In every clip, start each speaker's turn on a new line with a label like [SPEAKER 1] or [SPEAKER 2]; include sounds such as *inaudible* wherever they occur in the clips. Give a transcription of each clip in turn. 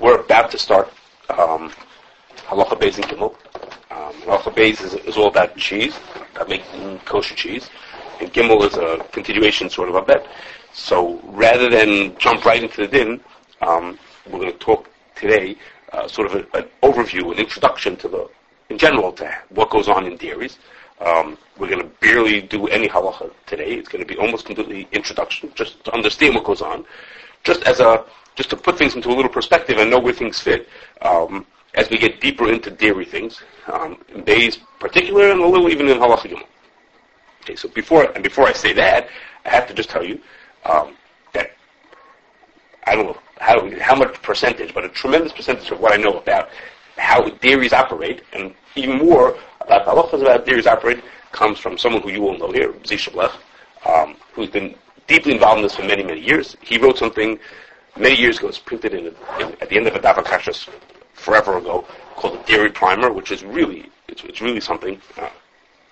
[SPEAKER 1] we're about to start um, halacha beis and gimel. Um, halacha beis is, is all about cheese, about making kosher cheese, and gimel is a continuation sort of of that. So rather than jump right into the din, um, we're going to talk today uh, sort of a, an overview, an introduction to the, in general, to what goes on in dairies. Um, we're going to barely do any halacha today. It's going to be almost completely introduction, just to understand what goes on, just as a just to put things into a little perspective and know where things fit. Um, as we get deeper into dairy things, um, in beis particular, and a little even in halacha gimel. Okay, so before and before I say that, I have to just tell you um, that I don't know how how much percentage, but a tremendous percentage of what I know about how dairies operate, and even more about halachas about dairies operate, comes from someone who you all know here, Zisha Blech, um, who's been deeply involved in this for many, many years. He wrote something many years ago. It's printed in, in at the end of a Daf HaKashrus forever ago called the Dairy Primer, which is really it's, it's really something. Uh,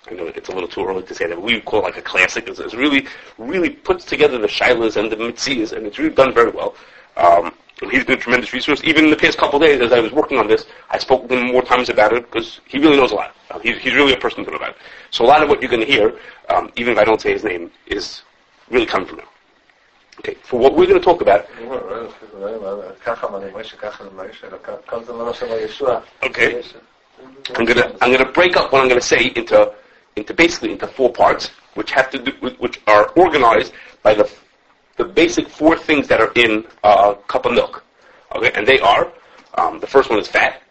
[SPEAKER 1] I know it's a little too early to say that. but We call it like a classic. It's, it's really, really puts together the shilas and the mitzias, and it's really done very well. Um, he's been a tremendous resource. Even in the past couple days, as I was working on this, I spoke with him more times about it because he really knows a lot. Uh, he's, he's really a person to know about it. So a lot of what you're going to hear, um, even if I don't say his name, is really come from him. Okay, for what we're going to talk about. Okay, I'm going to I'm going to break up what I'm going to say into into basically into four parts, which have to do which are organized by the the basic four things that are in a cup of milk. Okay, and they are um, the first one is fat.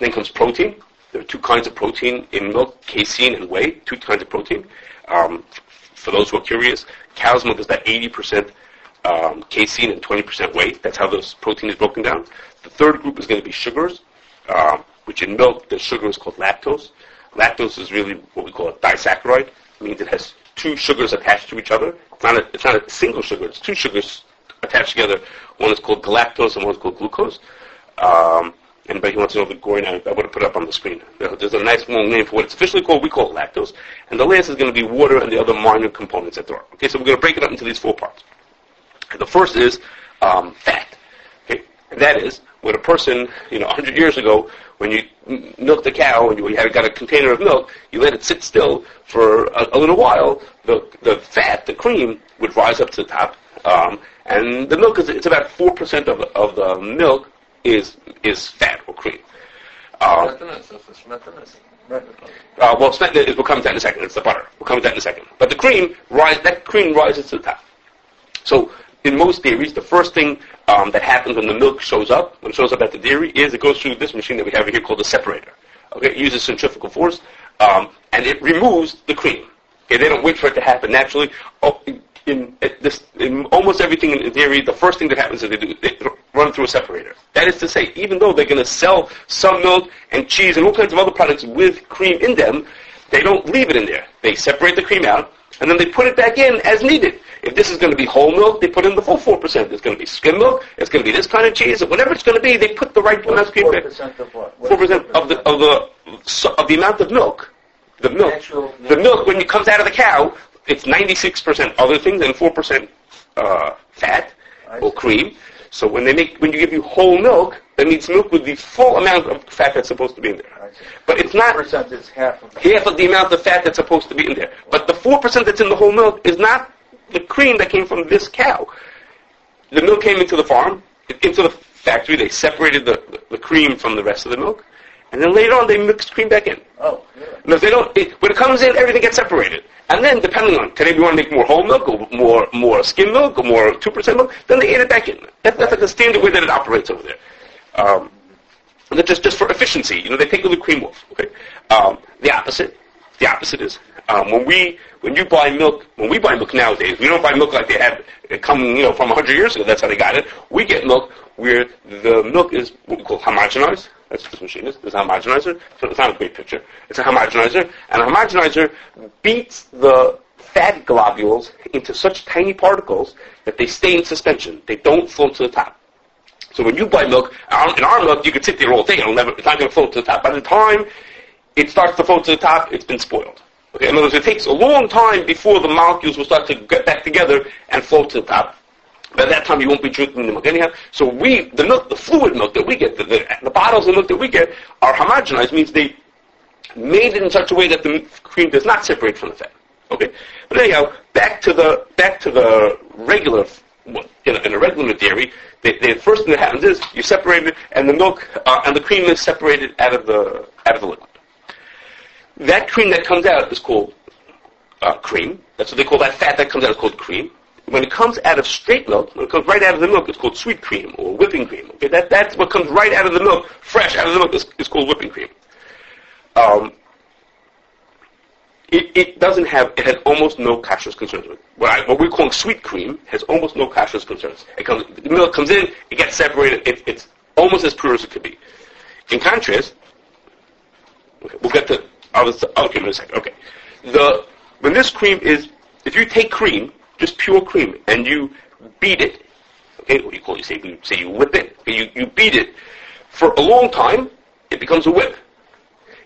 [SPEAKER 1] Then comes protein. There are two kinds of protein in milk: casein and whey. Two kinds of protein. Um, for those who are curious, cow's milk is about 80% um, casein and 20% whey. That's how this protein is broken down. The third group is going to be sugars, uh, which in milk, the sugar is called lactose. Lactose is really what we call a disaccharide. It means it has two sugars attached to each other. It's not a, it's not a single sugar. It's two sugars attached together. One is called galactose and one is called glucose. Um, anybody who wants to know the gory I would have put it up on the screen. There's a nice long name for what it's officially called. We call it lactose. And the last is going to be water and the other minor components that there are. Okay, so we're going to break it up into these four parts. And the first is um, fat. Okay, and that is when a person, you know, 100 years ago, when you milked a cow and you had got a container of milk, you let it sit still for a, a little while. The the fat, the cream, would rise up to the top, um, and the milk is it's about four percent of of the milk is is fat or cream. Uh, uh, well, smetana we'll come to that in a second. It's the butter. We'll come to that in a second. But the cream, rise, that cream rises to the top. So in most dairies, the first thing um, that happens when the milk shows up, when it shows up at the dairy, is it goes through this machine that we have here called the separator. Okay, it uses centrifugal force, um, and it removes the cream. Okay, they don't wait for it to happen naturally. Oh, in, this, in almost everything in dairy, the first thing that happens is they, do, they run through a separator. That is to say, even though they're going to sell some milk and cheese and all kinds of other products with cream in them, they don't leave it in there. They separate the cream out, and then they put it back in as needed. If this is going to be whole milk, they put in the full 4%. It's going to be skim milk, it's going to be this kind of cheese, or whatever it's going to be, they put the right amount of cream back.
[SPEAKER 2] 4% of what?
[SPEAKER 1] 4% of the, of the, of the amount of milk. The milk.
[SPEAKER 2] Natural-
[SPEAKER 1] The milk, when it comes out of the cow, it's 96% other things and 4% uh, fat or cream. So when they make, when you give you whole milk, that means milk with the full amount of fat that's supposed to be in there. But it's not
[SPEAKER 2] Percent is half of
[SPEAKER 1] half of the amount of fat that's supposed to be in there. But the 4% that's in the whole milk is not the cream that came from this cow. The milk came into the farm, into the factory, they separated the, the cream from the rest of the milk, and then later on they mix cream back in.
[SPEAKER 2] Oh,
[SPEAKER 1] if they don't, when it comes in, everything gets separated. And then, depending on, today we want to make more whole milk, or more, more skim milk, or more 2% milk, then they add it back in. That, that's like the standard way that it operates over there. Um, just, just for efficiency, you know, they take the cream off, okay? Um, the opposite, the opposite is, um, when we, when you buy milk, when we buy milk nowadays, we don't buy milk like they had it come, you know, from 100 years ago, that's how they got it. We get milk where the milk is what we call homogenized. That's what this machine is. It's a homogenizer. So it's not a great picture. It's a homogenizer. And a homogenizer beats the fat globules into such tiny particles that they stay in suspension. They don't float to the top. So when you buy milk, uh, in our milk, you can sit there all day. It'll never, it's not going to float to the top. By the time it starts to float to the top, it's been spoiled. Okay, in other words, it takes a long time before the molecules will start to get back together and float to the top. By that time, you won't be drinking the milk anyhow. So we, the milk, the fluid milk that we get, the, the, the bottles of milk that we get are homogenized, means they made it in such a way that the cream does not separate from the fat. Okay, but anyhow, back to the back to the regular in a, in a regular dairy. The, the first thing that happens is you separate it, and the milk uh, and the cream is separated out of the out of the liquid. That cream that comes out is called uh, cream. That's what they call that fat that comes out is called cream. When it comes out of straight milk, when it comes right out of the milk, it's called sweet cream or whipping cream. Okay, that, that's what comes right out of the milk, fresh out of the milk, is, is called whipping cream. Um, it, it, doesn't have, it has almost no kashrus concerns. What, I, what we're calling sweet cream has almost no kashrus concerns. It comes, the milk comes in, it gets separated, it, it's almost as pure as it could be. In contrast, okay, we'll get to other cream in a second. Okay. The, when this cream is, if you take cream, just pure cream, and you beat it, okay, what do you call it? You say, you say you whip it, you, you beat it for a long time, it becomes a whip.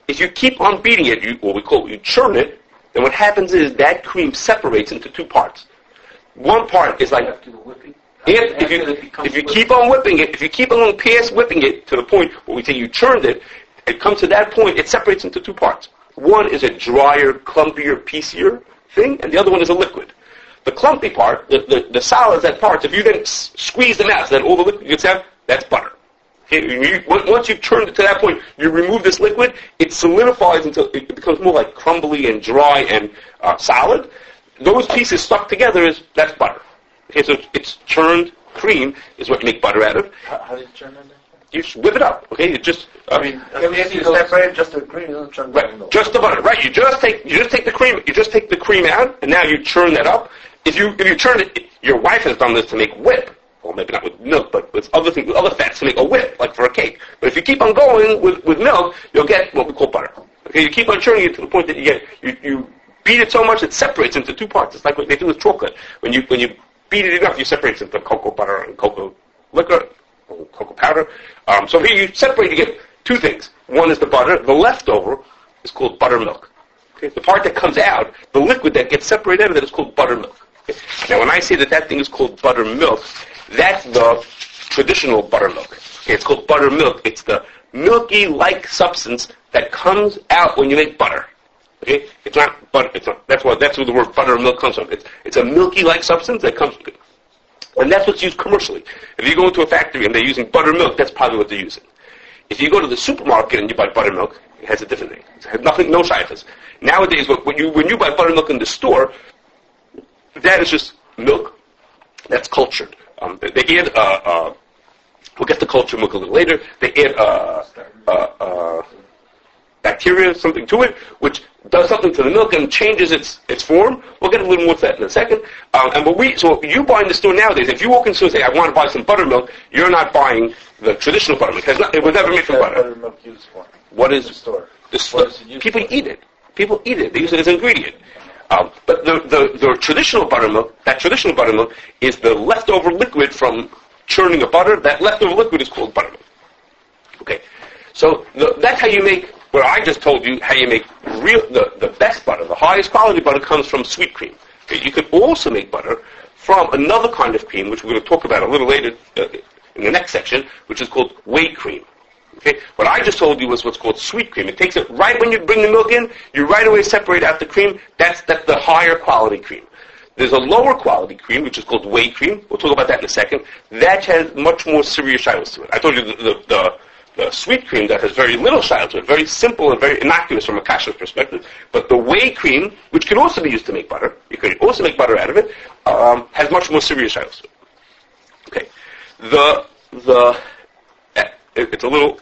[SPEAKER 1] If you keep on beating it, you, what we call it, you churn it, then what happens is that cream separates into two parts. One part is like if, if you if you keep on whipping it, if you keep on past whipping it to the point where we say you churned it, it comes to that point, it separates into two parts. One is a drier, clumpier, piecier thing, and the other one is a liquid. The clumpy part, the, the, the solids, that part, if you then s- squeeze them out so that all the liquid gets out, that's butter. Okay, you, once you've turned it to that point, you remove this liquid, it solidifies until it becomes more like crumbly and dry and uh, solid. Those pieces stuck together is, that's butter. Okay, so it's churned cream is what you make butter out of.
[SPEAKER 2] How, how do you turn it?
[SPEAKER 1] You just whip it up, okay? You just, uh,
[SPEAKER 2] I mean, if you separate just the cream, you don't turn
[SPEAKER 1] Right, just the butter. Right, you just take you just take the cream you just take the cream out, and now you churn that up. If you if you churn it, your wife has done this to make whip. Well, maybe not with milk, but with other things, with other fats to make a whip, like for a cake. But if you keep on going with, with milk, you'll get what we call butter. Okay, you keep on churning it to the point that you get you, you beat it so much it separates into two parts. It's like what they do with chocolate. When you when you beat it enough, you separate it into cocoa butter and cocoa liquor, or cocoa powder. Um, so here you separate, you get two things. One is the butter. The leftover is called buttermilk. Okay? The part that comes out, the liquid that gets separated out of it is called buttermilk. Now, when I say that that thing is called buttermilk, that's the traditional buttermilk. Okay? It's called buttermilk. It's the milky-like substance that comes out when you make butter. Okay? It's not butter. It's not. That's what. That's where the word buttermilk comes from. It's, it's a milky-like substance that comes. And that's what's used commercially. If you go into a factory and they're using buttermilk, that's probably what they're using. If you go to the supermarket and you buy buttermilk, it has a different name. It has nothing, no shaychus. Nowadays, when you, when you buy buttermilk in the store, that is just milk that's cultured. Um, they, they add, uh, uh, we'll get to cultured milk a little later, they add uh, uh, uh, bacteria, something to it, which does something to the milk and changes its its form. We'll get a little more to that in a second. Um, and what we, so you buy in the store nowadays, if you walk into and say, I want to buy some buttermilk, you're not buying the traditional buttermilk. It, has not, it was never made from butter.
[SPEAKER 2] buttermilk used for?
[SPEAKER 1] What
[SPEAKER 2] The store.
[SPEAKER 1] the
[SPEAKER 2] is used
[SPEAKER 1] people
[SPEAKER 2] for?
[SPEAKER 1] eat it. People eat it. They use it as an ingredient. Um, but the, the, the traditional buttermilk, that traditional buttermilk is the leftover liquid from churning a butter. That leftover liquid is called buttermilk. Okay. So the, that's how you make, what I just told you, how you make real, the, the best butter, the highest quality butter comes from sweet cream. Okay. You can also make butter from another kind of cream, which we're going to talk about a little later uh, in the next section, which is called whey cream. Okay? What I just told you was what's called sweet cream. It takes it right when you bring the milk in, you right away separate out the cream. That's, that's the higher quality cream. There's a lower quality cream, which is called whey cream. We'll talk about that in a second. That has much more serious shilas to it. I told you the, the, the, the sweet cream that has very little shilas to it, very simple and very innocuous from a kashrut perspective. But the whey cream, which can also be used to make butter, you can also make butter out of it, um, has much more serious shilas to it. Okay. The, the, eh, it's a little,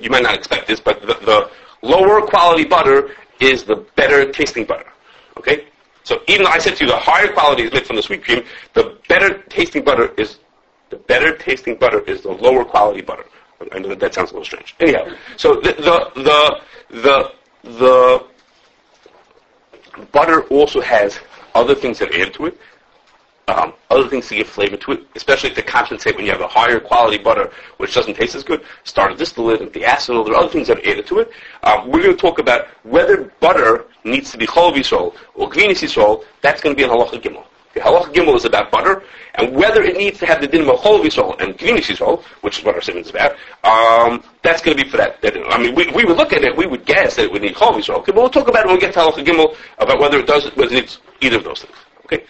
[SPEAKER 1] you might not expect this, but the, the lower quality butter is the better tasting butter. Okay? So even though I said to you the higher quality is made from the sweet cream, the better tasting butter is the better tasting butter is the lower quality butter. I know that, that sounds a little strange. Anyhow, so the the the the, the butter also has other things that add to it um, other things to give flavor to it, especially to compensate when you have a higher quality butter, which doesn't taste as good. Starter distillate diacetyl. There are other things that are added to it. Um, we're going to talk about whether butter needs to be cholov yisrael or gvinis yisrael. That's going to be an halacha gimel. The halacha gimel is about butter, and whether it needs to have the din of cholov yisrael and community yisrael, which is what our simon is about. Um, that's going to be for that. that I mean, we, we would look at it, we would guess that it would need cholov yisrael. Okay, but we'll talk about it when we get to halacha gimel about whether it does, whether it needs either of those things. Okay.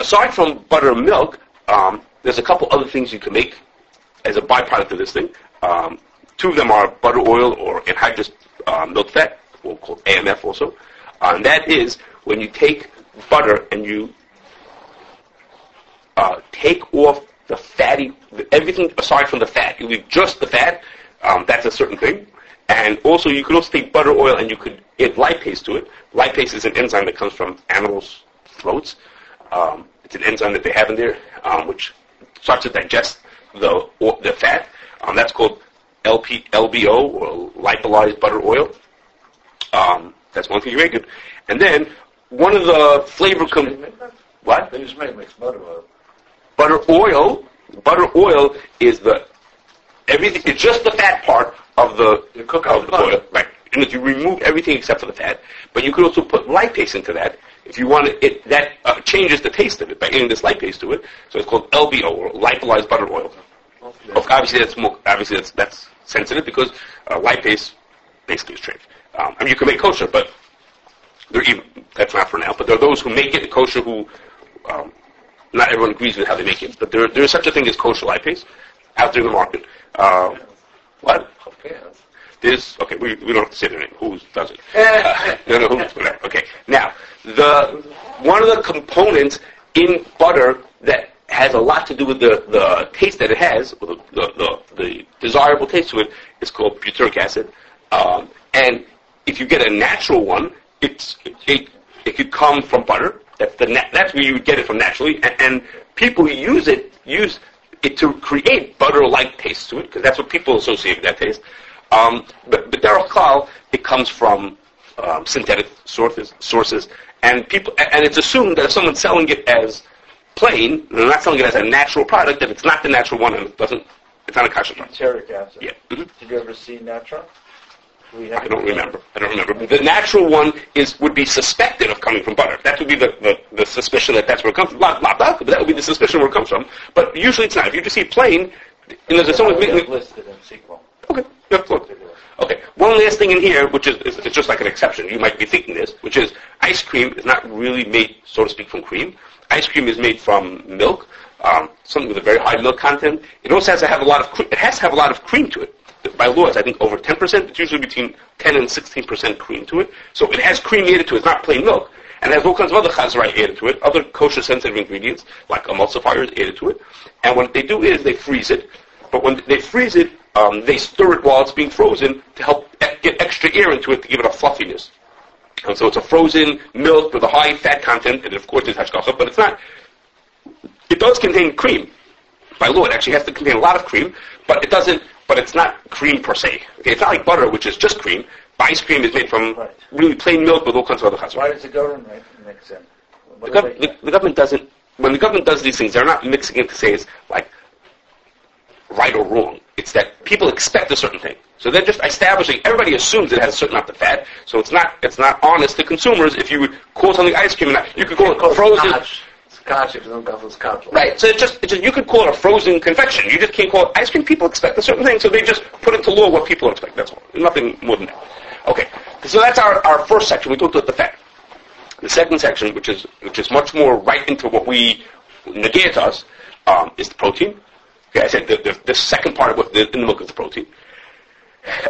[SPEAKER 1] Aside from butter and milk, um, there's a couple other things you can make as a byproduct of this thing. Um, two of them are butter oil or anhydrous uh, milk fat, we'll call AMF also. Uh, and that is when you take butter and you uh, take off the fatty, everything aside from the fat. You leave just the fat. Um, that's a certain thing. And also, you could also take butter oil and you could add lipase to it. Lipase is an enzyme that comes from animals' throats. Um, it's an enzyme that they have in there, um, which starts to digest the the fat. Um, that's called LP, LBO or lipolyzed butter oil. Um, that's one thing you make it. And then one of the flavor com- what
[SPEAKER 2] They just make mixed butter oil.
[SPEAKER 1] butter oil. Butter oil is the everything. It's just the fat part of the
[SPEAKER 2] You cook
[SPEAKER 1] of the
[SPEAKER 2] butter.
[SPEAKER 1] oil, right? And if you remove everything except for the fat, but you could also put lipase into that if you want it. it that uh, changes the taste of it by adding this lipase to it. So it's called LBO or lipolyzed butter oil. Of- Obviously, that's more, obviously that's that's sensitive because uh, lipase basically is treif. Um, I mean, you can make kosher, but they're even, that's not for now. But there are those who make it kosher who um, not everyone agrees with how they make it. But there there is such a thing as kosher lipase out there in the market. Uh, what? There's okay. We, we don't have to say their name. Who does it? *laughs* Uh, no, no. Who's whatever. Okay. Now the one of the components in butter that has a lot to do with the, the taste that it has, or the, the, the, the desirable taste to it, is called butyric acid. Um, and if you get a natural one, it's it, it, it could come from butter. That's the na- that's where you would get it from naturally. And, and people who use it use it to create butter-like taste to it because that's what people associate with that taste. Um, but but derech it comes from um, synthetic sources, sources, and people and it's assumed that if someone's selling it as plain, they're not selling it as a natural product. If it's not the natural one, and it doesn't, it's not a kosher product.
[SPEAKER 2] Butyric acid.
[SPEAKER 1] Yeah. Mhm.
[SPEAKER 2] Did you ever see Natural?
[SPEAKER 1] I don't remember. I don't remember. The natural one is would be suspected of coming from butter. That would be the, the, the suspicion that that's where it comes from. Not, not that, but that would be the suspicion where it comes from. But usually it's not. If you just see plain, and there's making
[SPEAKER 2] listed in sequel.
[SPEAKER 1] Okay, Okay, one last thing in here, which is, is it's just like an exception. You might be thinking this, which is ice cream is not really made, so to speak, from cream. Ice cream is made from milk, um, something with a very high milk content. It also has to have a lot of cre- it has to have a lot of cream to it. By law, it's I think over 10%. It's usually between 10 and 16% cream to it. So it has cream added to it. It's not plain milk. And it has all kinds of other chazrai added to it, other kosher sensitive ingredients like emulsifiers added to it. And what they do is they freeze it. But when they freeze it, um, they stir it while it's being frozen to help e- get extra air into it to give it a fluffiness. And so it's a frozen milk with a high fat content, and of course it's hashgacha, but it's not. It does contain cream. By law, it actually has to contain a lot of cream, but it doesn't. But it's not cream per se. Okay, it's not like butter, which is just cream. Ice cream is made from
[SPEAKER 2] Right.
[SPEAKER 1] really plain milk with all kinds of other chazar.
[SPEAKER 2] Why does the government mix in?
[SPEAKER 1] The, gov- the, the government doesn't. When the government does these things, they're not mixing it to say it's like right or wrong. It's that people expect a certain thing. So they're just establishing. Everybody assumes it has a certain amount of fat. So it's not. It's not honest to consumers. If you would call something ice cream, and not- you could call it frozen.
[SPEAKER 2] Scotch if you don't call it scotch.
[SPEAKER 1] Right. So it's just, it's just you could call it a frozen confection. You just can't call it ice cream. People expect a certain thing, so they just put into law what people expect. That's all. Nothing more than that. Okay. So that's our, our first section. We talked about the fat. The second section, which is which is much more right into what we negate us, um, is the protein. Okay, I said the, the, the second part of the, in the milk is the protein.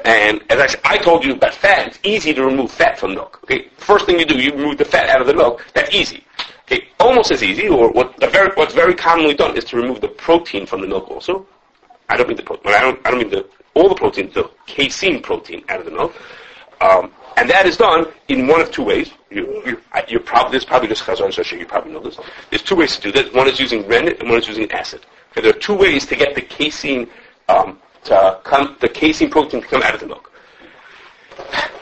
[SPEAKER 1] And as I I told you about fat. It's easy to remove fat from milk. Okay, first thing you do, you remove the fat out of the milk. That's easy. Okay, almost as easy, or what the very, what's very commonly done is to remove the protein from the milk also. I don't mean the protein. I don't. I don't mean the all the protein, the casein protein out of the milk. Um, and that is done in one of two ways. You, you, you're probably this is probably just Chazon Shasha. You probably know this. There's two ways to do this. One is using rennet, and one is using acid. There are two ways to get the casein um, to come, the casein protein to come out of the milk.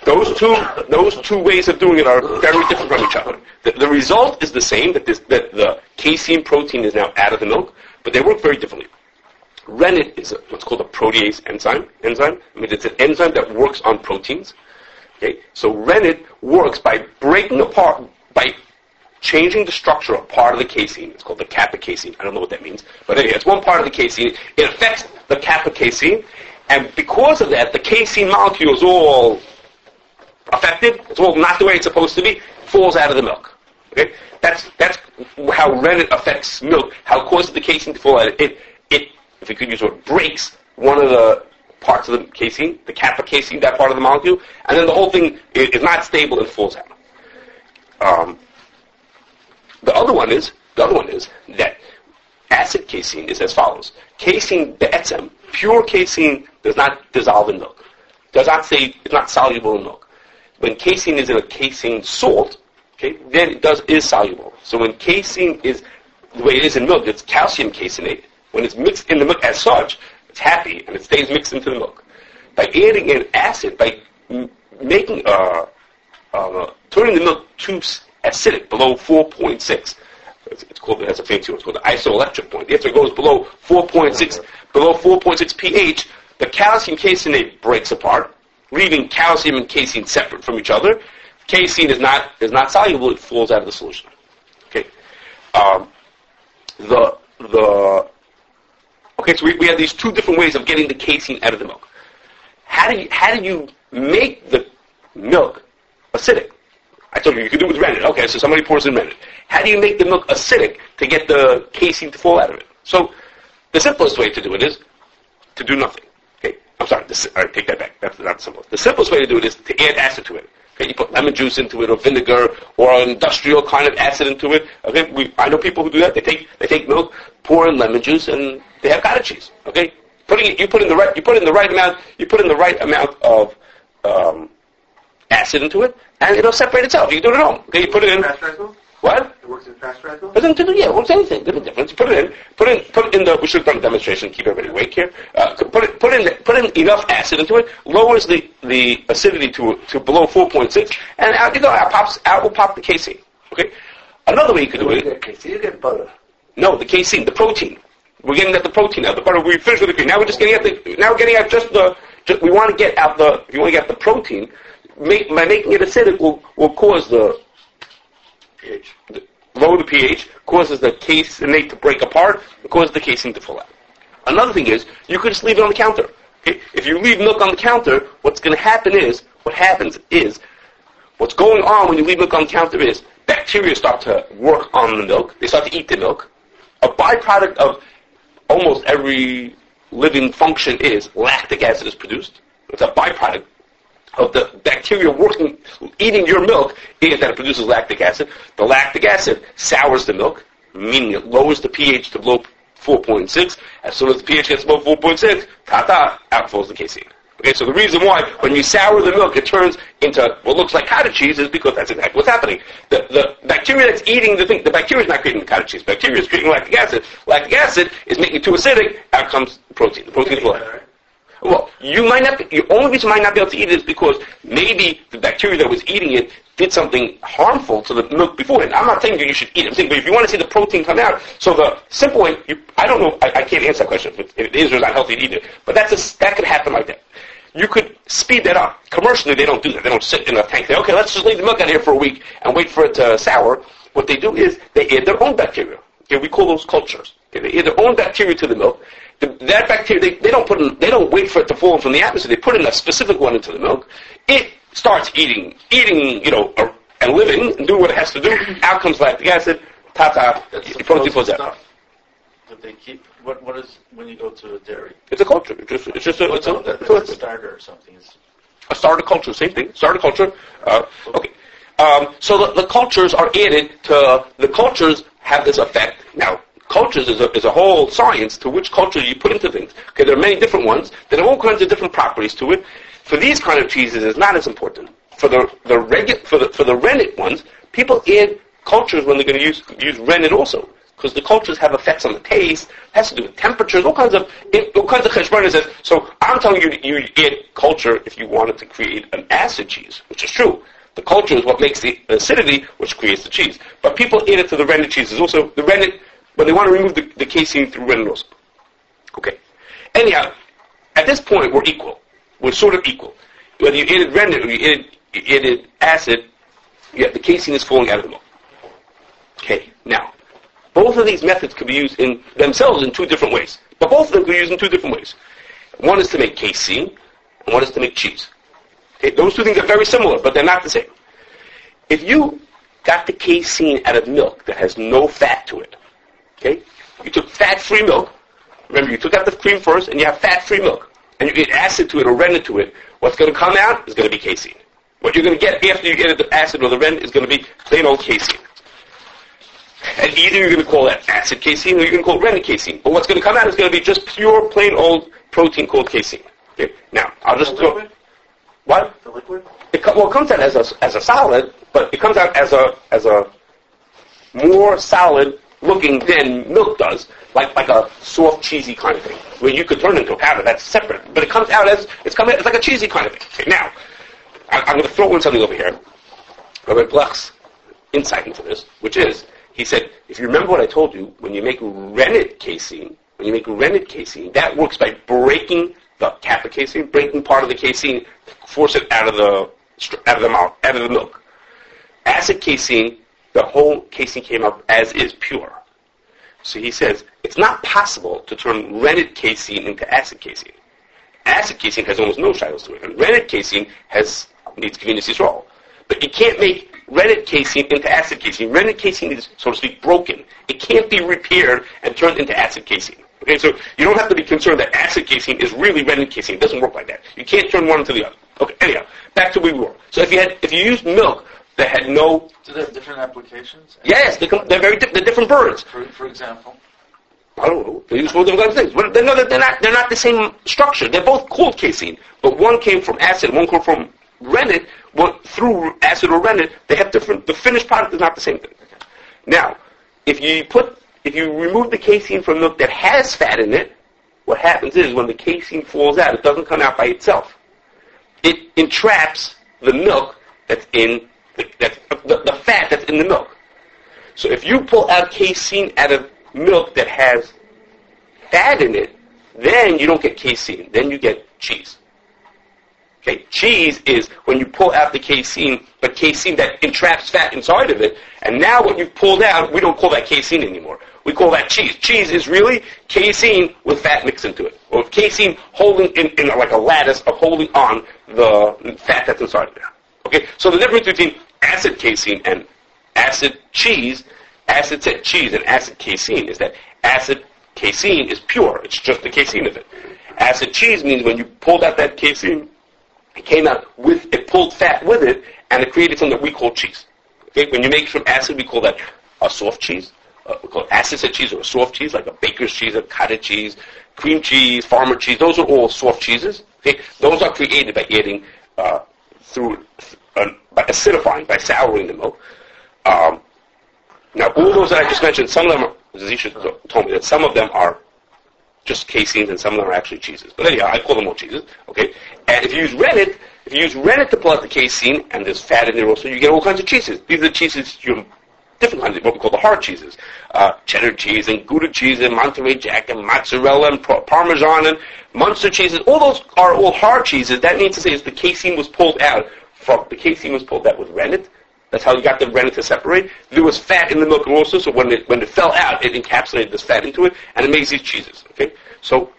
[SPEAKER 1] Those two, those two ways of doing it are very different from each other. The, the result is the same, that, this, that the casein protein is now out of the milk, but they work very differently. Rennet is a, what's called a protease enzyme. Enzyme. I mean, it's an enzyme that works on proteins. Okay, so rennet works by breaking apart, by changing the structure of part of the casein. It's called the kappa casein. I don't know what that means. But anyway, it's one part of the casein. It affects the kappa casein. And because of that, the casein molecule is all affected. It's all not the way it's supposed to be. Falls out of the milk. Okay? That's, that's how rennet affects milk, how it causes the casein to fall out. It, it, if you could use the word, breaks one of the parts of the casein, the kappa casein, that part of the molecule, and then the whole thing is not stable and falls out. Um, the other one is the other one is that acid casein is as follows: casein be'etzem, pure casein, does not dissolve in milk. Does not say it's not soluble in milk. When casein is in a casein salt, okay, then it does is soluble. So when casein is the way it is in milk, it's calcium caseinate. When it's mixed in the milk as such, it's happy and it stays mixed into the milk. By adding in acid, by m- making uh, uh, turning the milk too acidic, below 4.6. It's, it's called, it has a fancy word, it's called the isoelectric point. After it goes below 4.6, below 4.6 pH, the calcium caseinate breaks apart, leaving calcium and casein separate from each other. Casein is not, is not soluble, it falls out of the solution. Okay. Um, the, the, okay, so we, we have these two different ways of getting the casein out of the milk. How do you, how do you make the milk acidic? I told you you could do it with rennet. Okay, so somebody pours in rennet. How do you make the milk acidic to get the casein to fall out of it? So the simplest way to do it is to do nothing. Okay, I'm sorry. This, all right, take that back. That's not simple. The simplest way to do it is to add acid to it. Okay, you put lemon juice into it, or vinegar, or an industrial kind of acid into it. Okay, we, I know people who do that. They take they take milk, pour in lemon juice, and they have cottage cheese. Okay, putting you put in the right you put in the right amount you put in the right amount of um, acid into it, and it'll separate itself. You can do it at home. Okay, you put it in. What?
[SPEAKER 3] It works in pasteurized milk?
[SPEAKER 1] Doesn't do yeah, it won't anything. Doesn't difference. You put it in. Put in. Put in the. We should have done a demonstration. Keep everybody awake here. Uh, put it. Put in. Put in enough acid into it. Lowers the the acidity to to below 4.6, and out you go. Out pops. Out will pop the casein. Okay. Another way you could do
[SPEAKER 2] You
[SPEAKER 1] it.
[SPEAKER 2] get casein, you get butter.
[SPEAKER 1] No, the casein, the protein. We're getting at the protein now. The butter. We finished with the cream. Now we're just getting at the. Now we're getting at just the. Just, we want to get out the. If you want to get the protein, make, by making it acidic will will cause the
[SPEAKER 2] pH.
[SPEAKER 1] lower the pH, causes the caseinate to break apart, and causes the casein to fall out. Another thing is, you could just leave it on the counter. If you leave milk on the counter, what's going to happen is, what happens is, what's going on when you leave milk on the counter is, bacteria start to work on the milk, they start to eat the milk. A byproduct of almost every living function is lactic acid is produced. It's a byproduct of the bacteria working, eating your milk, is that it produces lactic acid. The lactic acid sours the milk, meaning it lowers the pH to below 4.6. As soon as the pH gets above 4.6, ta-ta, out falls the casein. Okay, so the reason why when you sour the milk, it turns into what looks like cottage cheese is because that's exactly what's happening. The, the bacteria that's eating the thing, the bacteria is not creating the cottage cheese. Bacteria is creating lactic acid. Lactic acid is making it too acidic. Out comes the protein. The protein is what? Well, you might not. The only reason you might not be able to eat it is because maybe the bacteria that was eating it did something harmful to the milk beforehand. I'm not saying you should eat it. I'm saying, but if you want to see the protein come out, so the simple way, you, I don't know. I, I can't answer that question. If it is or is not healthy to eat it, but that's a, that could happen like that. You could speed that up. Commercially, they don't do that. They don't sit in a tank. Say, okay, let's just leave the milk out here for a week and wait for it to sour. What they do is they add their own bacteria. Okay, we call those cultures. Okay, they add their own bacteria to the milk. The, that bacteria, they, they don't put in, they don't wait for it to fall from the atmosphere. They put in a specific one into the milk. It starts eating, eating, you know, uh, and living and doing what it has to do. Out comes lactic acid. Ta ta.
[SPEAKER 2] That's the
[SPEAKER 1] The protein falls out.
[SPEAKER 2] stuff that they keep. What what is when you go to a dairy?
[SPEAKER 1] It's a culture. It's just, it's just a, it's a, a,
[SPEAKER 2] a starter or something. It's,
[SPEAKER 1] a starter culture, same thing. Starter culture. Uh, okay. Um, so the, the cultures are added to the cultures have this effect. Now, cultures is a, is a whole science to which culture you put into things. Okay, there are many different ones that have all kinds of different properties to it. For these kind of cheeses, it's not as important. For the the regu- for the for the rennet ones, people add cultures when they're going to use use rennet also. Because the cultures have effects on the taste, has to do with temperatures, all kinds of all kinds of cheshbonis. So I'm telling you, you add culture if you wanted to create an acid cheese, which is true. The culture is what makes the acidity, which creates the cheese. But people add it to the rennet cheeses. Also, the rennet, when they want to remove the, the casein through rennet. Okay. Anyhow, at this point, we're equal. We're sort of equal. Whether you added rennet or you added, you added acid, yeah, the casein is falling out of the milk. Okay, now, both of these methods could be used in themselves in two different ways. But both of them could be used in two different ways. One is to make casein, and one is to make cheese. Okay, those two things are very similar, but they're not the same. If you got the casein out of milk that has no fat to it, okay, you took fat-free milk, remember you took out the cream first, and you have fat-free milk, and you get acid to it or rennet to it, what's going to come out is going to be casein. What you're going to get after you get the acid or the rennet is going to be plain old casein. And either you're going to call that acid casein or you're going to call it rennet casein. But what's going to come out is going to be just pure, plain old protein called casein. Okay. Now, I'll just
[SPEAKER 2] liquid?
[SPEAKER 1] What?
[SPEAKER 2] The liquid?
[SPEAKER 1] It, well, it comes out as a, as a solid, but it comes out as a as a more solid looking than milk does, like like a soft cheesy kind of thing. Where you could turn into a powder, that's separate. But it comes out as it's coming it's like a cheesy kind of thing. Okay, now, I, I'm going to throw in something over here. Robert Blech's insight into this, which is he said, if you remember what I told you, when you make rennet casein, when you make rennet casein, that works by breaking the kappa casein, breaking part of the casein, force it out of the out of the mouth, out of the milk. Acid casein, the whole casein came up as is pure. So he says it's not possible to turn rennet casein into acid casein. Acid casein has almost no shilos to it, and rennet casein has needs Gvinis Yisrael. But you can't make rennet casein into acid casein. Rennet casein is, so to speak, broken. It can't be repaired and turned into acid casein. Okay, so you don't have to be concerned that acid casein is really rennet casein. It doesn't work like that. You can't turn one into the other. Okay, anyhow, back to where we were. So if you had, if you used milk that had no,
[SPEAKER 2] Do they have different applications?
[SPEAKER 1] yes, they they're very, di- they're different birds.
[SPEAKER 2] For, for example,
[SPEAKER 1] I don't know. They use four different kinds of things. But they're not, they're not, they're not the same structure. They're both called casein, but one came from acid, one came from rennet. One through acid or rennet, they have different. The finished product is not the same thing. Now, if you put, if you remove the casein from milk that has fat in it, what happens is when the casein falls out, it doesn't come out by itself. It entraps the milk that's in the, that's, the, the fat that's in the milk. So if you pull out casein out of milk that has fat in it, then you don't get casein. Then you get cheese. Okay, cheese is when you pull out the casein, but casein that entraps fat inside of it, and now what you've pulled out, we don't call that casein anymore. We call that cheese. Cheese is really casein with fat mixed into it, or casein holding in, in like a lattice of holding on the fat that's inside of there. Okay, so the difference between acid casein and acid cheese, acid said cheese and acid casein is that acid casein is pure. It's just the casein of it. Acid cheese means when you pulled out that casein, it came out with, it pulled fat with it, and it created something that we call cheese. Okay, when you make from acid, we call that a soft cheese. Uh, we call it acid said cheese or a soft cheese, like a baker's cheese, a cottage cheese, cream cheese, farmer cheese. Those are all soft cheeses. Okay, those are created by adding uh, through uh, by acidifying, by souring the milk. Um, now, all those that I just mentioned, some of them, Zisha told me that some of them are just caseins and some of them are actually cheeses. But anyhow, I call them all cheeses. Okay, and if you use rennet, if you use rennet to pull out the casein, and there's fat in there also, you get all kinds of cheeses. These are the cheeses you different kinds of what we call the hard cheeses, uh, cheddar cheese and Gouda cheese and Monterey Jack and mozzarella and par- Parmesan and Munster cheeses. All those are all hard cheeses. That means to say is the casein was pulled out from the casein was pulled out with rennet. That's how you got the rennet to separate. There was fat in the milk also, so when it when it fell out, it encapsulated this fat into it, and it makes these cheeses. Okay, so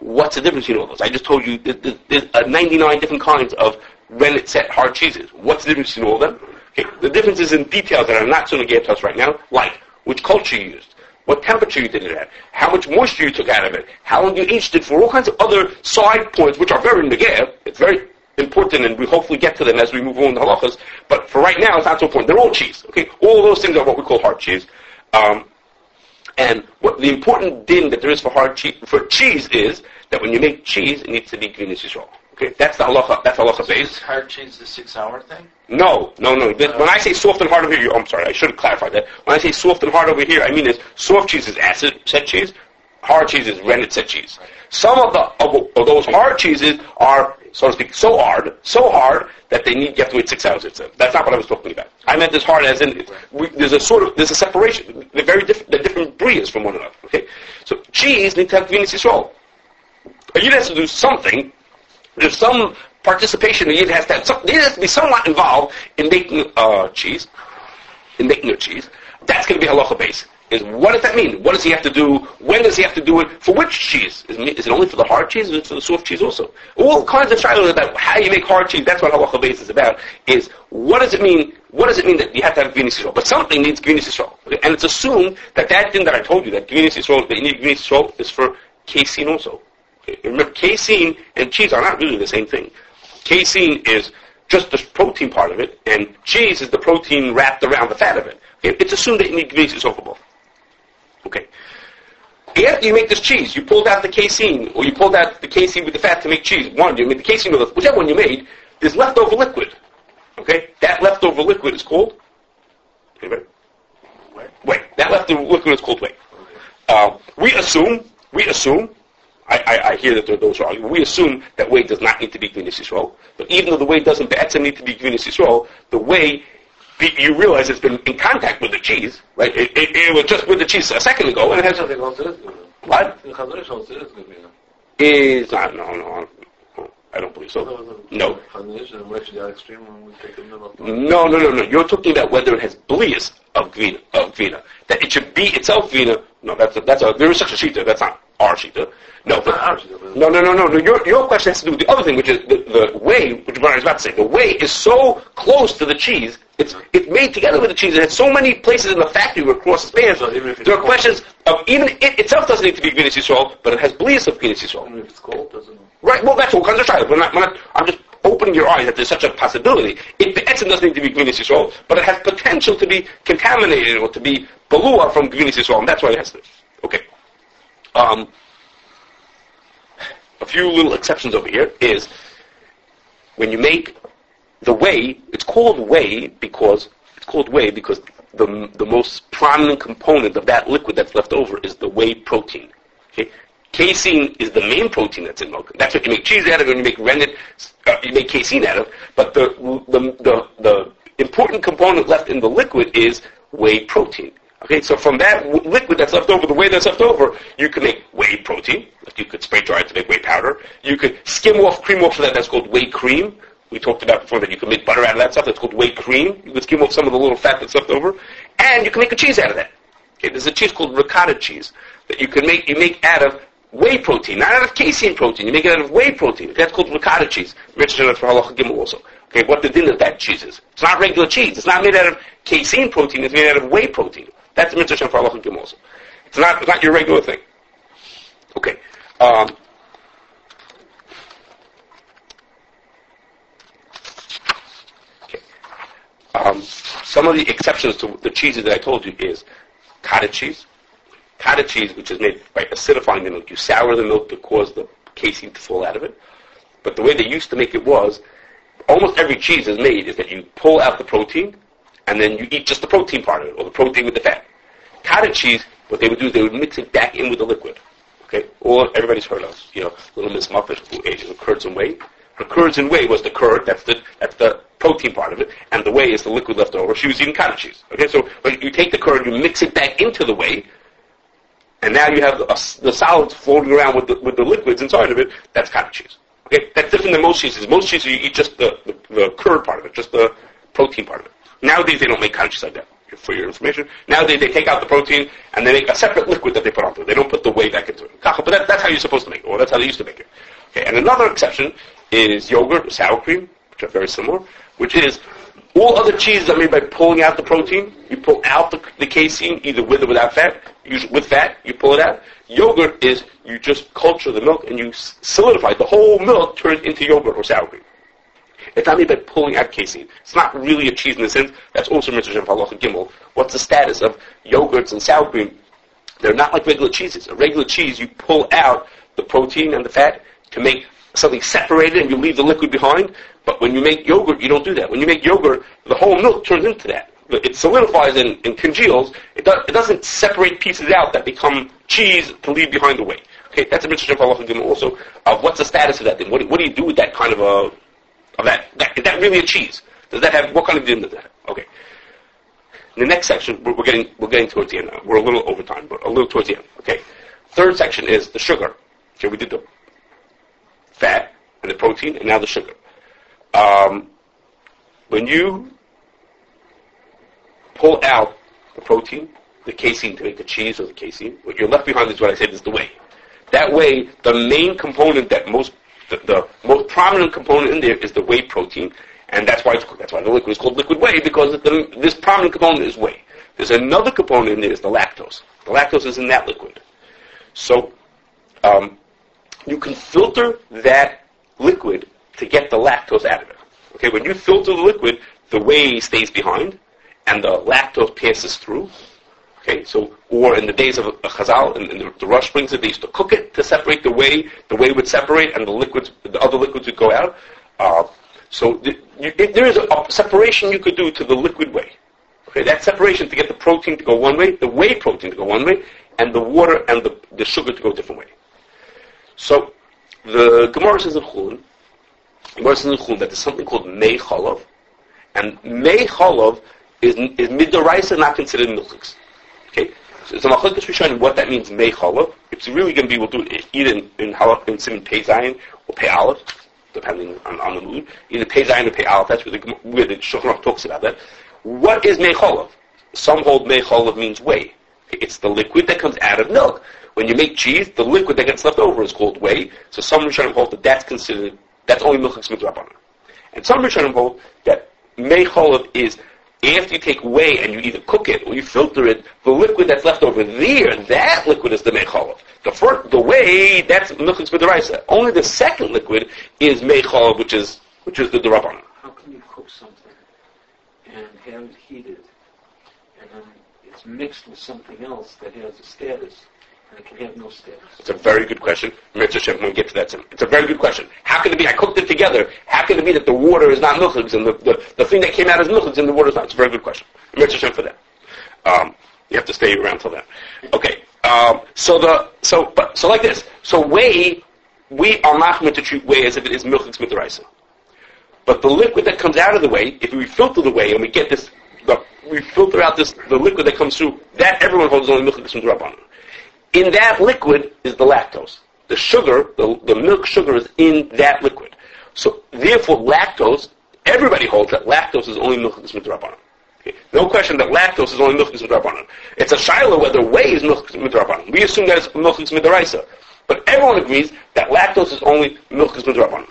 [SPEAKER 1] what's the difference between all those? I just told you there's uh, 99 different kinds of rennet set hard cheeses. What's the difference between all of them? Okay, the difference is in details that are not so negative to us right now, like which culture you used, what temperature you did it at, how much moisture you took out of it, how long you aged it for, all kinds of other side points which are very negative. It's very important, and we hopefully get to them as we move on the halachas. But for right now, it's not so important. They're all cheese. Okay, all those things are what we call hard cheese. Um, and what the important din that there is for hard cheese for cheese is that when you make cheese, it needs to be as Yisrael. Okay, that's the halacha. That's halacha
[SPEAKER 2] is
[SPEAKER 1] beis.
[SPEAKER 2] hard cheese the six-hour thing?
[SPEAKER 1] No, no, no. The- when I say soft and hard over here, I'm sorry, I should have clarified that. When I say soft and hard over here, I mean is soft cheese is acid set cheese, hard cheese is rennet set cheese. Some of the of, of those hard cheeses are, so to speak, so hard, so hard that they need you have to wait six hours. It's that's not what I was talking about. I meant as hard as in we, there's a sort of there's a separation. They're very different. They're different breeds from one another. Okay, so cheese needs to have Gvinis Yisrael. A yid has to do something. There's some participation. Yid has to have there has to be somewhat involved in making uh, cheese, in making a cheese. That's going to be halacha beis. Is what does that mean? What does he have to do? When does he have to do it? For which cheese? Is, it- is it only for the hard cheese or is it for the soft cheese also? All kinds of shilohs about how you make hard cheese. That's what halacha beis is about. Is what does it mean? What does it mean that you have to have Gvinis? But something needs Gvinis Yisrael. And it's assumed that that thing that I told you, that Gvinis Yisrael, that you need Gvinis is for casein also. Remember, casein and cheese are not really the same thing. Casein is just the protein part of it, and cheese is the protein wrapped around the fat of it. It's assumed that you need Yisrael for both. Okay. After you make this cheese, you pulled out the casein, or you pulled out the casein with the fat to make cheese. One, you made the casein with it, whichever one you made, there's leftover liquid. Okay? That leftover liquid is called? Anybody?
[SPEAKER 2] Whey.
[SPEAKER 1] That leftover liquid is called whey. Uh, we assume, we assume, I, I, hear that there are those who argue, we assume that whey does not need to be Gvinis Yisrael. But even though the whey doesn't be'etzem need to be Gvinis Yisrael, the whey, be- you realize it's been in contact with the cheese, right? It, it, it was just with the cheese a second ago, and it has
[SPEAKER 2] I think also is good.
[SPEAKER 1] what?
[SPEAKER 2] In Chazon Ish also is
[SPEAKER 1] not, no, no, I don't believe so. No.
[SPEAKER 2] Chazon Ish and which the extreme when we take a middle.
[SPEAKER 1] No, no, no, no. You're talking about whether it has blias of vina, of vina. That it should be itself vina. No, that's a, that's a, there is such a shita. That's not our shita. No,
[SPEAKER 2] not ah, our
[SPEAKER 1] no, no, no, no, no. Your, your question has to do with the other thing, which is the, the whey, which what I was about to say. The whey is so close to the cheese. It's, it's made together with the cheese. It has so many places in the factory where it crosses spans.
[SPEAKER 2] So even if it's
[SPEAKER 1] there are questions of even it itself doesn't need to be Gvinis Yisrael, but it has blias of Gvinis Yisrael.
[SPEAKER 2] Even if it's cold, doesn't it?
[SPEAKER 1] Right, well, that's all kinds of trials. We're not, we're not, I'm just opening your eyes that there's such a possibility. It, the etzim doesn't need to be Gvinis Yisrael, but it has potential to be contaminated or to be balua from Gvinis Yisrael, and that's why it has to. Um, a few little exceptions over here is when you make the whey, it's called whey because it's called whey because the the most prominent component of that liquid that's left over is the whey protein. Okay, casein is the main protein that's in milk. That's what you make cheese out of, and you make rennet, uh, you make casein out of. But the the the, the important component left in the liquid is whey protein. Okay, so from that w- liquid that's left over, the whey that's left over, you can make whey protein. Like you could spray dry it to make whey powder. You could skim off cream off of that. That's called whey cream. We talked about before that you can make butter out of that stuff. That's called whey cream. You could skim off some of the little fat that's left over, and you can make a cheese out of that. Okay, there's a cheese called ricotta cheese that you can make. You make out of whey protein, not out of casein protein. You make it out of whey protein. That's called ricotta cheese. Mentioned it for halacha gimel also. Okay, what the din of that cheese is? It's not regular cheese. It's not made out of casein protein. It's made out of whey protein. That's mitzvah for halacha gimel also. It's not. It's not your regular thing. Okay. Um, okay. Um, some of the exceptions to the cheeses that I told you is cottage cheese. Cottage cheese, which is made by acidifying the milk. You sour the milk to cause the casein to fall out of it. But the way they used to make it was, almost every cheese is made is that you pull out the protein, and then you eat just the protein part of it, or the protein with the fat. Cottage cheese, what they would do is they would mix it back in with the liquid. Okay, or everybody's heard of, you know, Little Miss Muffet who ate the curds and whey. The curds and whey was the curd, that's the that's the protein part of it, and the whey is the liquid left over. She was eating cottage cheese. Okay, so when you take the curd, you mix it back into the whey, and now you have a, the solids floating around with the, with the liquids inside of it. That's cottage cheese. Okay, that's different than most cheeses. Most cheeses you eat just the, the, the curd part of it, just the protein part of it. Nowadays they don't make like that. For your information, nowadays they take out the protein and they make a separate liquid that they put onto it. They don't put the whey back into it. But that, that's how you're supposed to make it, or that's how they used to make it. Okay, and another exception is yogurt sour cream, which are very similar, which is all other cheeses are made by pulling out the protein. You pull out the, the casein, either with or without fat. Usually with fat, you pull it out. Yogurt is you just culture the milk and you solidify. The whole milk turns into yogurt or sour cream. It's made by pulling out casein. It's not really a cheese in the sense. That's also Mitzvah Shem Halacha Gimel. What's the status of yogurts and sour cream? They're not like regular cheeses. A regular cheese, you pull out the protein and the fat to make something separated and you leave the liquid behind. But when you make yogurt, you don't do that. When you make yogurt, the whole milk turns into that. It solidifies and, and congeals. It, do, it doesn't separate pieces out that become cheese to leave behind the way. Okay, that's a mitzvah Gimel also. Uh, what's the status of that thing? What, what do you do with that kind of a of that, that is that really a cheese? Does that have what kind of din does that have? Okay. In the next section, we're, we're getting we're getting towards the end now. We're a little over time, but a little towards the end. Okay. Third section is the sugar. Okay, we did the fat and the protein, and now the sugar. Um, when you pull out the protein, the casein to make the cheese or the casein. What you're left behind is what I said is the whey. That whey, the main component that most, the, the most prominent component in there is the whey protein, and that's why that's why the liquid is called liquid whey because the, this prominent component is whey. There's another component in there is the lactose. The lactose is in that liquid. So um, you can filter that liquid to get the lactose out of it. Okay, when you filter the liquid, the whey stays behind, and the lactose passes through. Okay, so or in the days of a chazal, and, the, the Rosh brings it, they used to cook it to separate the whey. The whey would separate, and the liquids, the other liquids would go out. Uh, so the, you, there is a, a, separation you could do to the liquid whey. Okay, that separation to get the protein to go one way, the whey protein to go one way, and the water and the, the sugar to go a different way. So the Gemara says in Chulin, Gemara says in Chulin that there's something called Mei Chalav, and Mei Chalav is, is midoraisa not considered milchiks. Okay, so a machlekes rishonim what that means Mei Chalav. It's really going to be we'll do it either in in, in Siman Pei Zayin or Pei Aleph, depending on, on the mood. Either Pei Zayin or Pei Aleph. That's where the where the Shulchan talks about that. What is Mei Chalav? Some hold Mei Chalav means whey. It's the liquid that comes out of milk. When you make cheese, the liquid that gets left over is called whey. So some Rishonim hold that that's considered, that's only milk midrabanan. And some Rishonim hold that mei is after you take whey and you either cook it or you filter it, the liquid that's left over there, that liquid is the mei The first, the whey, that's milk midrabanan. Only the second liquid is mei which is which is the derabanan.
[SPEAKER 3] How can you cook something and have it heated and then it's mixed with something else that has a status
[SPEAKER 1] It's a very good question. Mitzvah when we get to that, soon. it's a very good question. How can it be, I cooked it together, how can it be that the water is not milchigs and the, the, the thing that came out is milchigs and the water is not? It's a very good question. Mitzvah for that. Um, you have to stay around till then. Okay. Um, so the, so, but, so like this. So whey, we are not meant to treat whey as if it is milchigs mitaraisa. But the liquid that comes out of the whey, if we filter the whey and we get this the, we filter out this the liquid that comes through. That everyone holds only from the In that liquid is the lactose. The sugar, the, the milk sugar is in that liquid. So therefore, lactose. Everybody holds that lactose is only from the Okay. No question that lactose is only milk that's midrabanan. It's a shiloh whether whey is milk midrabanan. We assume that it's milk midraisa. But everyone agrees that lactose is only milk midrabanan.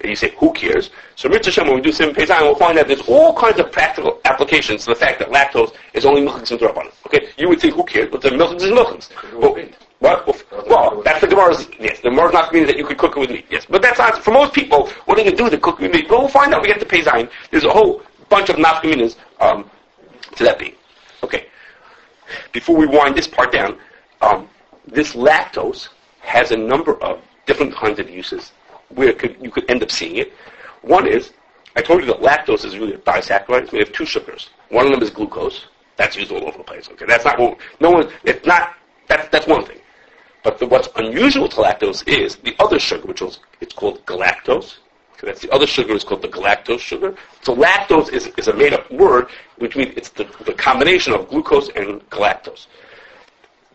[SPEAKER 1] And you say, who cares? So Mitzvah Shem, when we do Sim Peizayin, we'll find that there's all kinds of practical applications to the fact that lactose is only milchiks and drabanan. Okay, you would think, who cares? But the milchiks is milchiks. Well, what? Well, that's the Gemara's, yes, the Gemara's not meaning that you could cook it with meat, yes. But that's not, for most people, what are you going to do to cook with meat? Well, we'll find out, we get to Peizayin. There's a whole bunch of nafkaminas, um, to that being. Okay. Before we wind this part down, um, this lactose has a number of different kinds of uses where could, you could end up seeing it. One is, I told you that lactose is really a disaccharide. We have two sugars. One of them is glucose. That's used all over the place. Okay, that's not what, no one. It's not. That's that's one thing. But the, what's unusual to lactose is the other sugar, which is it's called galactose. Okay, that's the other sugar is called the galactose sugar. So lactose is, is a made-up word, which means it's the, the combination of glucose and galactose.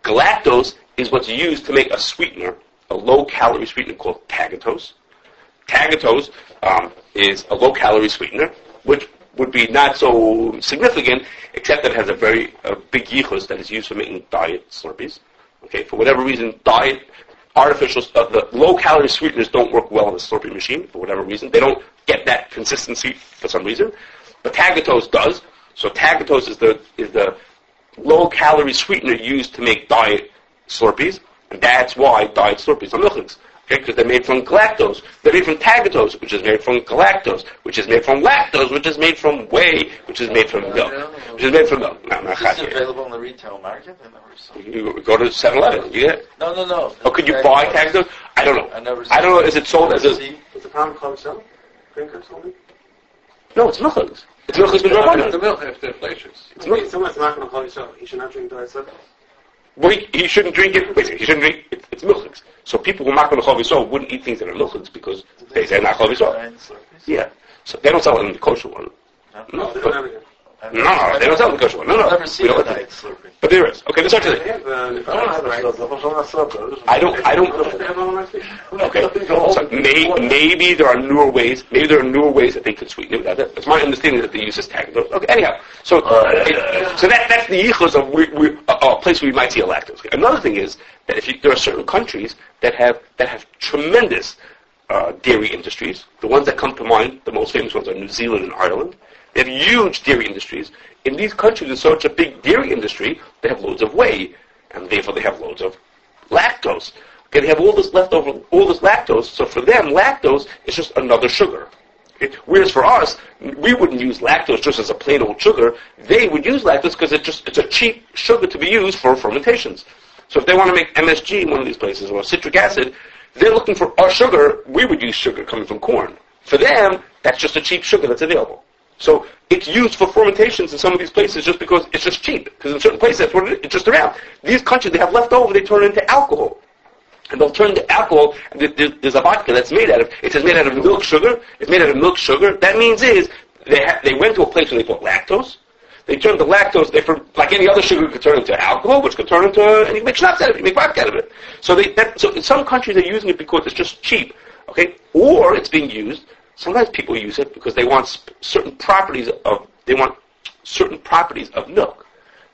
[SPEAKER 1] Galactose is what's used to make a sweetener, a low-calorie sweetener called tagatose. Tagatose um, is a low-calorie sweetener, which would be not so significant, except that it has a very a big yichus that is used for making diet Slurpees. Okay, for whatever reason, diet artificial uh, the low-calorie sweeteners don't work well in the Slurpee machine for whatever reason. They don't get that consistency for some reason, but tagatose does. So tagatose is the is the low-calorie sweetener used to make diet Slurpees, and that's why diet Slurpees are milchiks. Okay, because they're made from galactose. They're made from tagatose, which is made from galactose, which is made from lactose, which is made from whey, which is made from milk, which is made from milk.
[SPEAKER 2] No, not is this available in the retail market?
[SPEAKER 1] You go to 7-Eleven, you get it?
[SPEAKER 2] No, no, no.
[SPEAKER 1] Oh, could you buy tagatose? I don't know. I never. I don't know. Is it sold as a?
[SPEAKER 3] Is the pound club sell? Drinkers only?
[SPEAKER 1] No, it's milk. It's milk. It's milk.
[SPEAKER 3] The milk has deflations. It's milk. Someone's not going to call you He should not drink diet soda.
[SPEAKER 1] Well, he, he, shouldn't drink it. Wait, he shouldn't drink it. It's milchiks. So people who are not going to chavisol wouldn't eat things that are milchiks because they say not chavisol. Yeah. So they don't sell it in the kosher one.
[SPEAKER 3] No, no
[SPEAKER 2] I've
[SPEAKER 1] No, no, they don't sell the kosher one. No, no.
[SPEAKER 2] I've never
[SPEAKER 1] We
[SPEAKER 2] seen
[SPEAKER 1] don't-
[SPEAKER 2] a diet slurpee.
[SPEAKER 1] But there is. Okay, let's start today.
[SPEAKER 4] If I don't have a slipper, what's on a slipper?
[SPEAKER 1] I don't- Okay. So may, maybe there are newer ways. Maybe there are newer ways that they could sweeten it. That- It's my understanding that they use this tag. Okay. Anyhow, so it- so that that's the yichus of we, we, a, a place where we might see a lactose. Another thing is that if you, there are certain countries that have that have tremendous uh, dairy industries. The ones that come to mind, the most famous ones are New Zealand and Ireland. They have huge dairy industries. In these countries, there's such a big dairy industry, they have loads of whey, and therefore they have loads of lactose. Okay, they have all this leftover, all this lactose. So for them, lactose is just another sugar. Okay? Whereas for us, we wouldn't use lactose just as a plain old sugar. They would use lactose because it's just it's a cheap sugar to be used for fermentations. So if they want to make MSG in one of these places or citric acid, they're looking for our sugar. We would use sugar coming from corn. For them, that's just a cheap sugar that's available. So it's used for fermentations in some of these places just because it's just cheap. Because in certain places, that's what it is. It's just around. These countries, they have leftover, they turn it into alcohol. And they'll turn the alcohol, there's a vodka that's made out of, it says made out of milk sugar. It's made out of milk sugar. That means is, they, ha- they went to a place where they put lactose. They turned the lactose, they, for, like any other sugar, could turn into alcohol, which could turn into, and you can make schnapps out of it, you make vodka out of it. So they, that, so in some countries they're using it because it's just cheap, okay? Or it's being used, sometimes people use it because they want sp- certain properties of, they want certain properties of milk.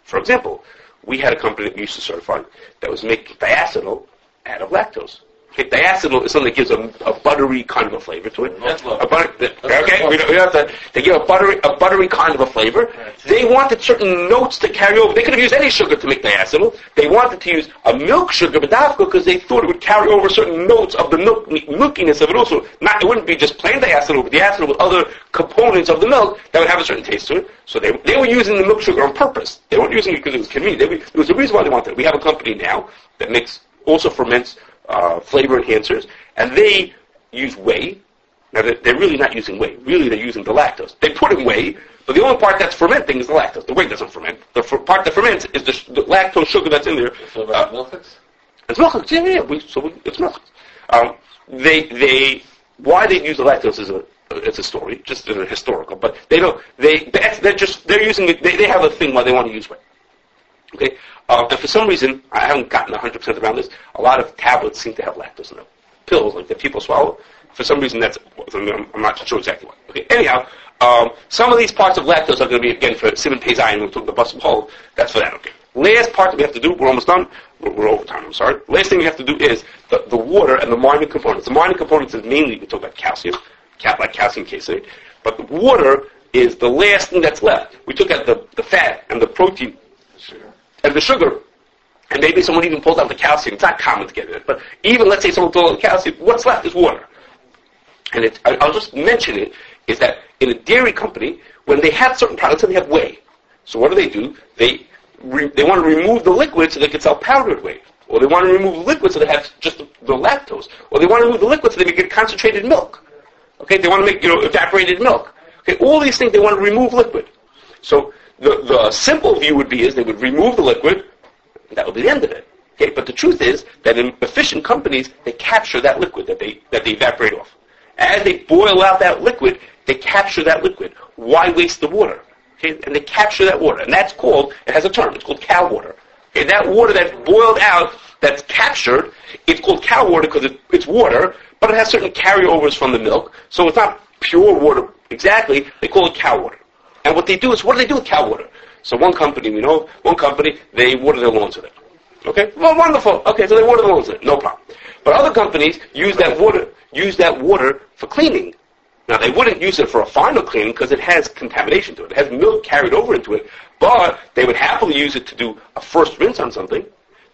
[SPEAKER 1] For example, we had a company that we used to certify that was making diacetyl out of lactose. Diacetyl is something that gives a, a buttery kind of a flavor to it.
[SPEAKER 2] That's.
[SPEAKER 1] A butter, okay, we don't, we don't have to, they give a buttery, a buttery kind of a flavor. They wanted certain notes to carry over. They could have used any sugar to make the diacetyl. They wanted to use a milk sugar, but that's because they thought it would carry over certain notes of the milk, milkiness of it also. Not, it wouldn't be just plain diacetyl, but diacetyl with other components of the milk that would have a certain taste to it. So they, they were using the milk sugar on purpose. They weren't using it because it was convenient. They, there was a reason why they wanted it. We have a company now that makes, also ferments uh, flavor enhancers, and they use whey. Now they're, they're really not using whey. Really, they're using the lactose. They put in whey, but the only part that's fermenting is the lactose. The whey doesn't ferment. The fer- part that ferments is the, sh- the lactose sugar that's in there.
[SPEAKER 3] So
[SPEAKER 1] Uh,
[SPEAKER 3] milkers?
[SPEAKER 1] it's milk. Yeah, yeah, yeah. We, so we, it's milk. Um, they, they, why they use the lactose is a, it's a story, just a historical. But they don't. They, that's, they're just, they're using it. They, they have a thing why they want to use whey. Okay, uh, and for some reason, I haven't gotten 100% around this. A lot of tablets seem to have lactose in them. Pills like that people swallow. For some reason, that's I'm not sure exactly why. Okay, anyhow, um, some of these parts of lactose are going to be again for Siman Pei Zayin. We'll took the bus hole. That's for that. Okay. Last part that we have to do. We're almost done. We're, we're over time. I'm sorry. Last thing we have to do is the, the water and the mining components. The mining components is mainly we talk about calcium, cal- like calcium caseinate, but the water is the last thing that's left. We took out the, the fat and the protein and the sugar, and maybe someone even pulls out the calcium. It's not common to get it, but even let's say someone pulls out the calcium, what's left is water. And it, I, I'll just mention it, is that in a dairy company, when they have certain products, they have whey. So what do they do? They, re, they want to remove the liquid so they can sell powdered whey. Or they want to remove the liquid so they have just the, the lactose. Or they want to remove the liquid so they get concentrated milk. Okay, they want to make, you know, evaporated milk. Okay, all these things they want to remove liquid. So the, the simple view would be is they would remove the liquid, and that would be the end of it. Okay, but the truth is that in efficient companies, they capture that liquid that they, that they evaporate off. As they boil out that liquid, they capture that liquid. Why waste the water? Okay, and they capture that water. And that's called, it has a term, it's called cow water. Okay, that water that's boiled out, that's captured, it's called cow water because it, it's water, but it has certain carryovers from the milk, so it's not pure water exactly, they call it cow water. And what they do is, what do they do with cow water? So one company, we know, one company, they water their lawns with it. Okay? Well, wonderful. Okay, so they water the lawns with it. No problem. But other companies use that water, use that water for cleaning. Now, they wouldn't use it for a final cleaning because it has contamination to it. It has milk carried over into it. But they would happily use it to do a first rinse on something.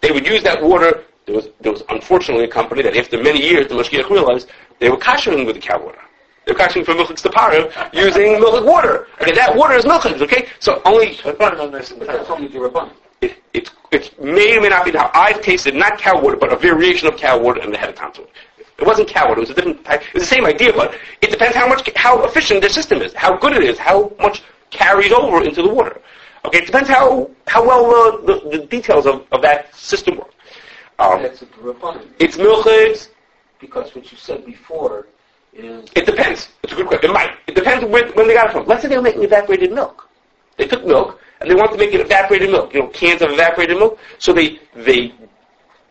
[SPEAKER 1] They would use that water. There was, there was unfortunately a company that after many years, the Mashgiach realized they were kashering with the cow water. They're kashering for milchik stapara using milchik water. Okay, that water is milchik, okay? So only,
[SPEAKER 3] But that's only the Rabban.
[SPEAKER 1] it, it, it may or may not be how I've tasted not cow water, but a variation of cow water and they had a to it. Wasn't cow water, it was a different type, it was the same idea, but it depends how much, how efficient their system is, how good it is, how much carries over into the water. Okay, it depends how, how well the, the, the details of, of that system work. Um, it's milchids,
[SPEAKER 3] Because what you said before is
[SPEAKER 1] it depends. It's a good question. It might. It depends when, when they got it from. Let's say they were making evaporated milk. They took milk and they wanted to make it evaporated milk, you know, cans of evaporated milk. So they they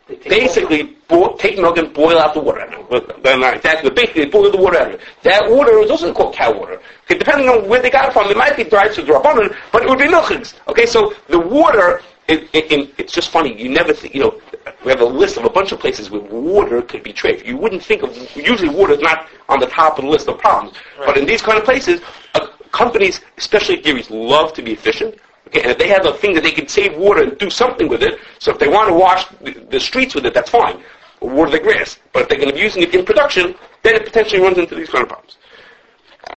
[SPEAKER 3] They
[SPEAKER 1] basically bo- take milk and boil out the water out of it. Not exactly, but basically they boil the water out of it. That water is also called cow water. Okay, depending on where they got it from, it might be dried to drabanan, but it would be milchigs. Okay, so the water, it, it, it, it's just funny. You never think, you know, we have a list of a bunch of places where water could be treif. You wouldn't think of, usually water is not on the top of the list of problems. But in these kind of places, uh, companies, especially theories, love to be efficient. Okay, and if they have a thing that they can save water and do something with it, so if they want to wash the, the streets with it, that's fine. Or water the grass. But if they're going to be using it in production, then it potentially runs into these kind of problems.